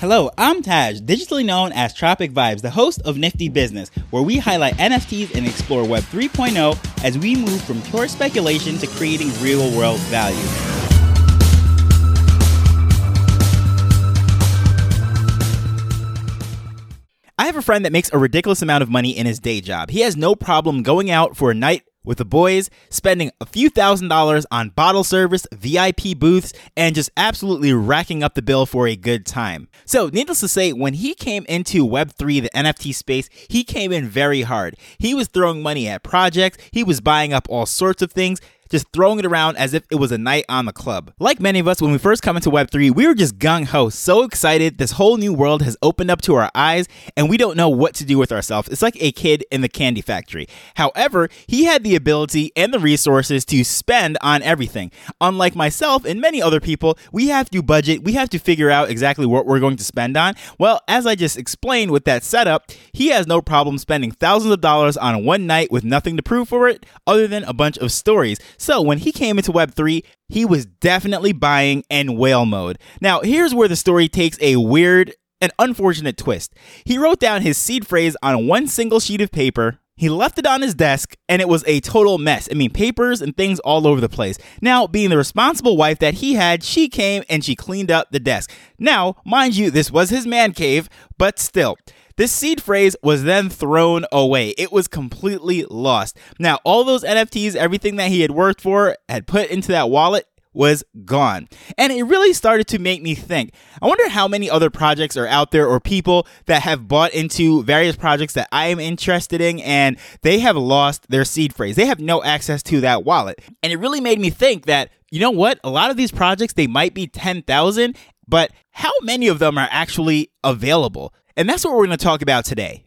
Hello, I'm Taj, digitally known as Tropic Vibes, the host of Nifty Business, where we highlight NFTs and explore Web 3.0 as we move from pure speculation to creating real world value. I have a friend that makes a ridiculous amount of money in his day job. He has no problem going out for a night with the boys, spending a few thousand dollars on bottle service, VIP booths, and just absolutely racking up the bill for a good time. So, needless to say, when he came into Web3, the NFT space, he came in very hard. He was throwing money at projects, he was buying up all sorts of things, just throwing it around as if it was a night on the club. Like many of us, when we first come into Web3, we were just gung ho, so excited. This whole new world has opened up to our eyes, and we don't know what to do with ourselves. It's like a kid in the candy factory. However, he had the ability and the resources to spend on everything. Unlike myself and many other people, we have to budget, we have to figure out exactly what we're going to spend on. Well, as I just explained with that setup, he has no problem spending thousands of dollars on one night with nothing to prove for it other than a bunch of stories. So when he came into Web3, he was definitely buying in whale mode. Now, here's where the story takes a weird and unfortunate twist. He wrote down his seed phrase on one single sheet of paper. He left it on his desk and it was a total mess. I mean, papers and things all over the place. Now, being the responsible wife that he had, she came and she cleaned up the desk. Now, mind you, this was his man cave, but still. This seed phrase was then thrown away. It was completely lost. Now, all those NFTs, everything that he had worked for, had put into that wallet, was gone. And it really started to make me think. I wonder how many other projects are out there or people that have bought into various projects that I am interested in and they have lost their seed phrase. They have no access to that wallet. And it really made me think that, you know what? A lot of these projects, they might be 10,000, but how many of them are actually available? And that's what we're going to talk about today.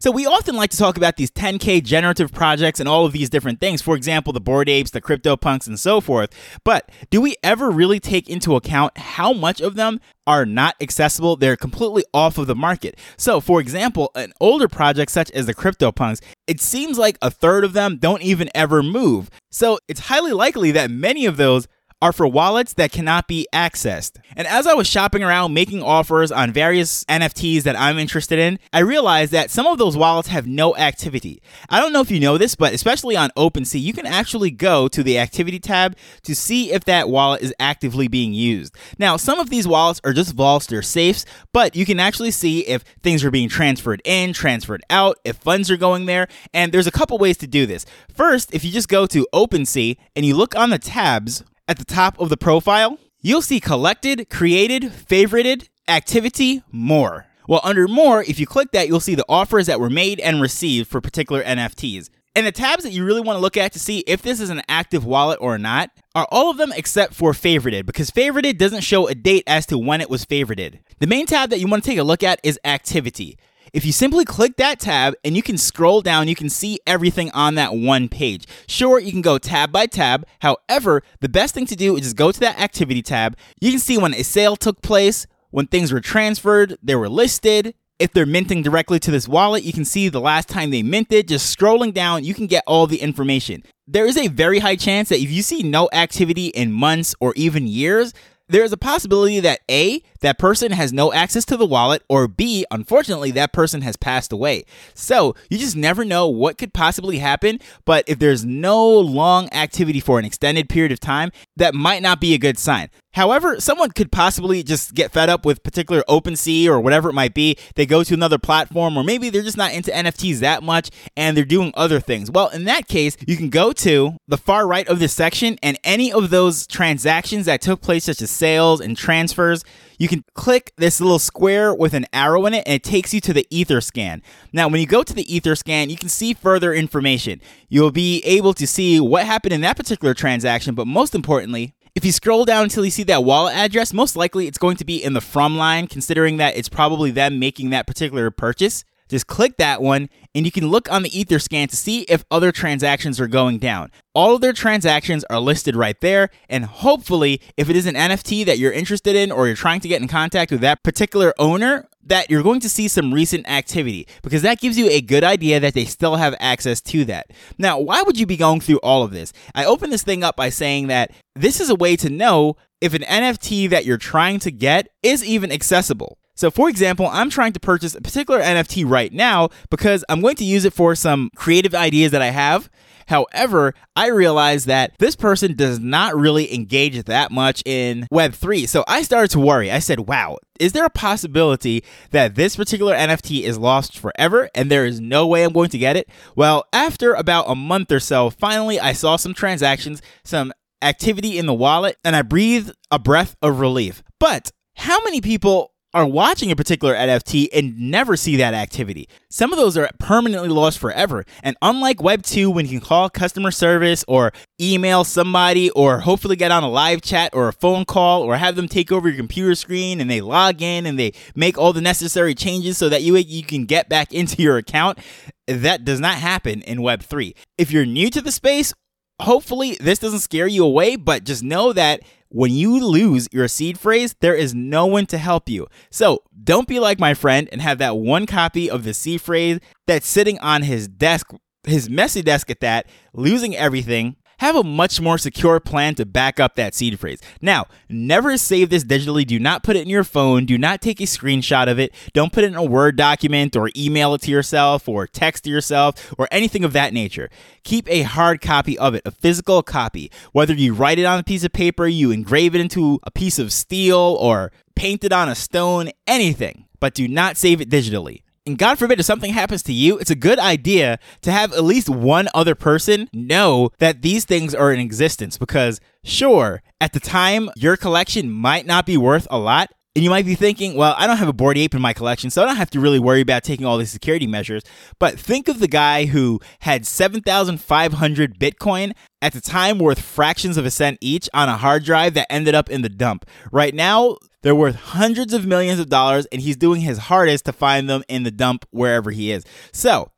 So, we often like to talk about these 10K generative projects and all of these different things. For example, the Bored Apes, the CryptoPunks, and so forth. But do we ever really take into account how much of them are not accessible? They're completely off of the market. So, for example, an older project such as the CryptoPunks, it seems like a third of them don't even ever move. So, it's highly likely that many of those are for wallets that cannot be accessed. And as I was shopping around making offers on various NFTs that I'm interested in, I realized that some of those wallets have no activity. I don't know if you know this, but especially on OpenSea, you can actually go to the activity tab to see if that wallet is actively being used. Now, some of these wallets are just vaults, they're safes, but you can actually see if things are being transferred in, transferred out, if funds are going there, and there's a couple ways to do this. First, if you just go to OpenSea and you look on the tabs, at the top of the profile, you'll see collected, created, favorited, activity, more. Well, under more, if you click that, you'll see the offers that were made and received for particular NFTs. And the tabs that you really want to look at to see if this is an active wallet or not are all of them except for favorited because favorited doesn't show a date as to when it was favorited. The main tab that you want to take a look at is activity. If you simply click that tab and you can scroll down, you can see everything on that one page. Sure, you can go tab by tab. However, the best thing to do is just go to that activity tab. You can see when a sale took place, when things were transferred, they were listed. If they're minting directly to this wallet, you can see the last time they minted. Just scrolling down, you can get all the information. There is a very high chance that if you see no activity in months or even years, there is a possibility that A, that person has no access to the wallet, or B, unfortunately, that person has passed away. So you just never know what could possibly happen. But if there's no long activity for an extended period of time, that might not be a good sign. However, someone could possibly just get fed up with particular OpenSea or whatever it might be. They go to another platform, or maybe they're just not into NFTs that much and they're doing other things. Well, in that case, you can go to the far right of this section and any of those transactions that took place, such as sales and transfers, you can click this little square with an arrow in it and it takes you to the Etherscan. Now, when you go to the Etherscan, you can see further information. You'll be able to see what happened in that particular transaction, but most importantly, if you scroll down until you see that wallet address, most likely it's going to be in the from line, considering that it's probably them making that particular purchase. Just click that one and you can look on the Etherscan to see if other transactions are going down. All of their transactions are listed right there, and hopefully, if it is an NFT that you're interested in or you're trying to get in contact with that particular owner, that you're going to see some recent activity because that gives you a good idea that they still have access to that. Now, why would you be going through all of this? I open this thing up by saying that this is a way to know if an NFT that you're trying to get is even accessible. So, for example, I'm trying to purchase a particular NFT right now because I'm going to use it for some creative ideas that I have. However, I realized that this person does not really engage that much in Web3. So I started to worry. I said, wow, is there a possibility that this particular NFT is lost forever and there is no way I'm going to get it? Well, after about a month or so, finally I saw some transactions, some activity in the wallet, and I breathed a breath of relief. But how many people are watching a particular NFT and never see that activity. Some of those are permanently lost forever. And unlike Web 2, when you can call customer service or email somebody or hopefully get on a live chat or a phone call or have them take over your computer screen and they log in and they make all the necessary changes so that you, you can get back into your account, that does not happen in Web 3. If you're new to the space, hopefully this doesn't scare you away, but just know that when you lose your seed phrase, there is no one to help you. So don't be like my friend and have that one copy of the seed phrase that's sitting on his desk, his messy desk at that, losing everything, have a much more secure plan to back up that seed phrase. Now, never save this digitally. Do not put it in your phone. Do not take a screenshot of it. Don't put it in a Word document or email it to yourself or text to yourself or anything of that nature. Keep a hard copy of it, a physical copy. Whether you write it on a piece of paper, you engrave it into a piece of steel, or paint it on a stone, anything. But do not save it digitally. And God forbid if something happens to you, it's a good idea to have at least one other person know that these things are in existence because, sure, at the time, your collection might not be worth a lot. And you might be thinking, well, I don't have a Bored Ape in my collection, so I don't have to really worry about taking all these security measures. But think of the guy who had 7,500 Bitcoin at the time worth fractions of a cent each on a hard drive that ended up in the dump. Right now, they're worth hundreds of millions of dollars, and he's doing his hardest to find them in the dump wherever he is. So,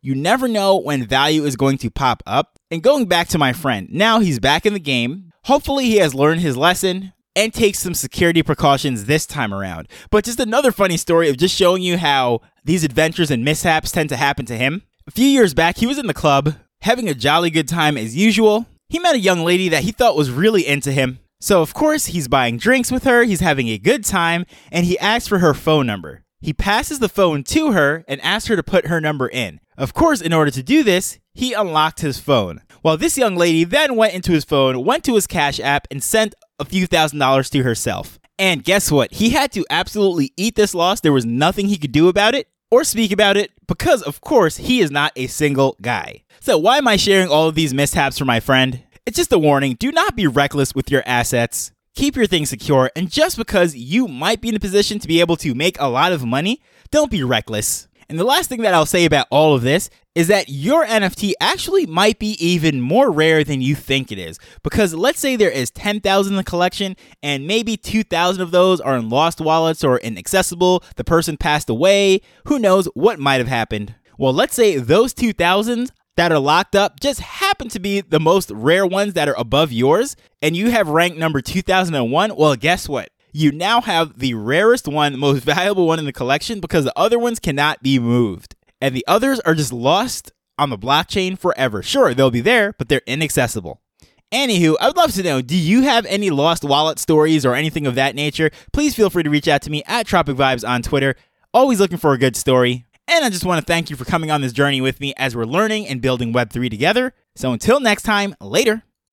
you never know when value is going to pop up. And going back to my friend, now he's back in the game. Hopefully, he has learned his lesson and takes some security precautions this time around. But just another funny story of just showing you how these adventures and mishaps tend to happen to him. A few years back, he was in the club, having a jolly good time as usual. He met a young lady that he thought was really into him. So, of course, he's buying drinks with her, he's having a good time, and he asks for her phone number. He passes the phone to her and asks her to put her number in. Of course, in order to do this, he unlocked his phone. Well, this young lady then went into his phone, went to his Cash app, and sent a few thousand dollars to herself. And guess what? He had to absolutely eat this loss. There was nothing he could do about it or speak about it because, of course, he is not a single guy. So, why am I sharing all of these mishaps for my friend? It's just a warning do not be reckless with your assets. Keep your things secure, and just because you might be in a position to be able to make a lot of money, don't be reckless. And the last thing that I'll say about all of this is that your NFT actually might be even more rare than you think it is. Because let's say there is 10,000 in the collection and maybe 2,000 of those are in lost wallets or inaccessible, the person passed away, who knows what might have happened. Well, let's say those 2,000 that are locked up just happen to be the most rare ones that are above yours, and you have rank number 2001, well, guess what? You now have the rarest one, most valuable one in the collection because the other ones cannot be moved. And the others are just lost on the blockchain forever. Sure, they'll be there, but they're inaccessible. Anywho, I would love to know do you have any lost wallet stories or anything of that nature? Please feel free to reach out to me at Tropic Vibes on Twitter. Always looking for a good story. And I just want to thank you for coming on this journey with me as we're learning and building Web3 together. So until next time, later.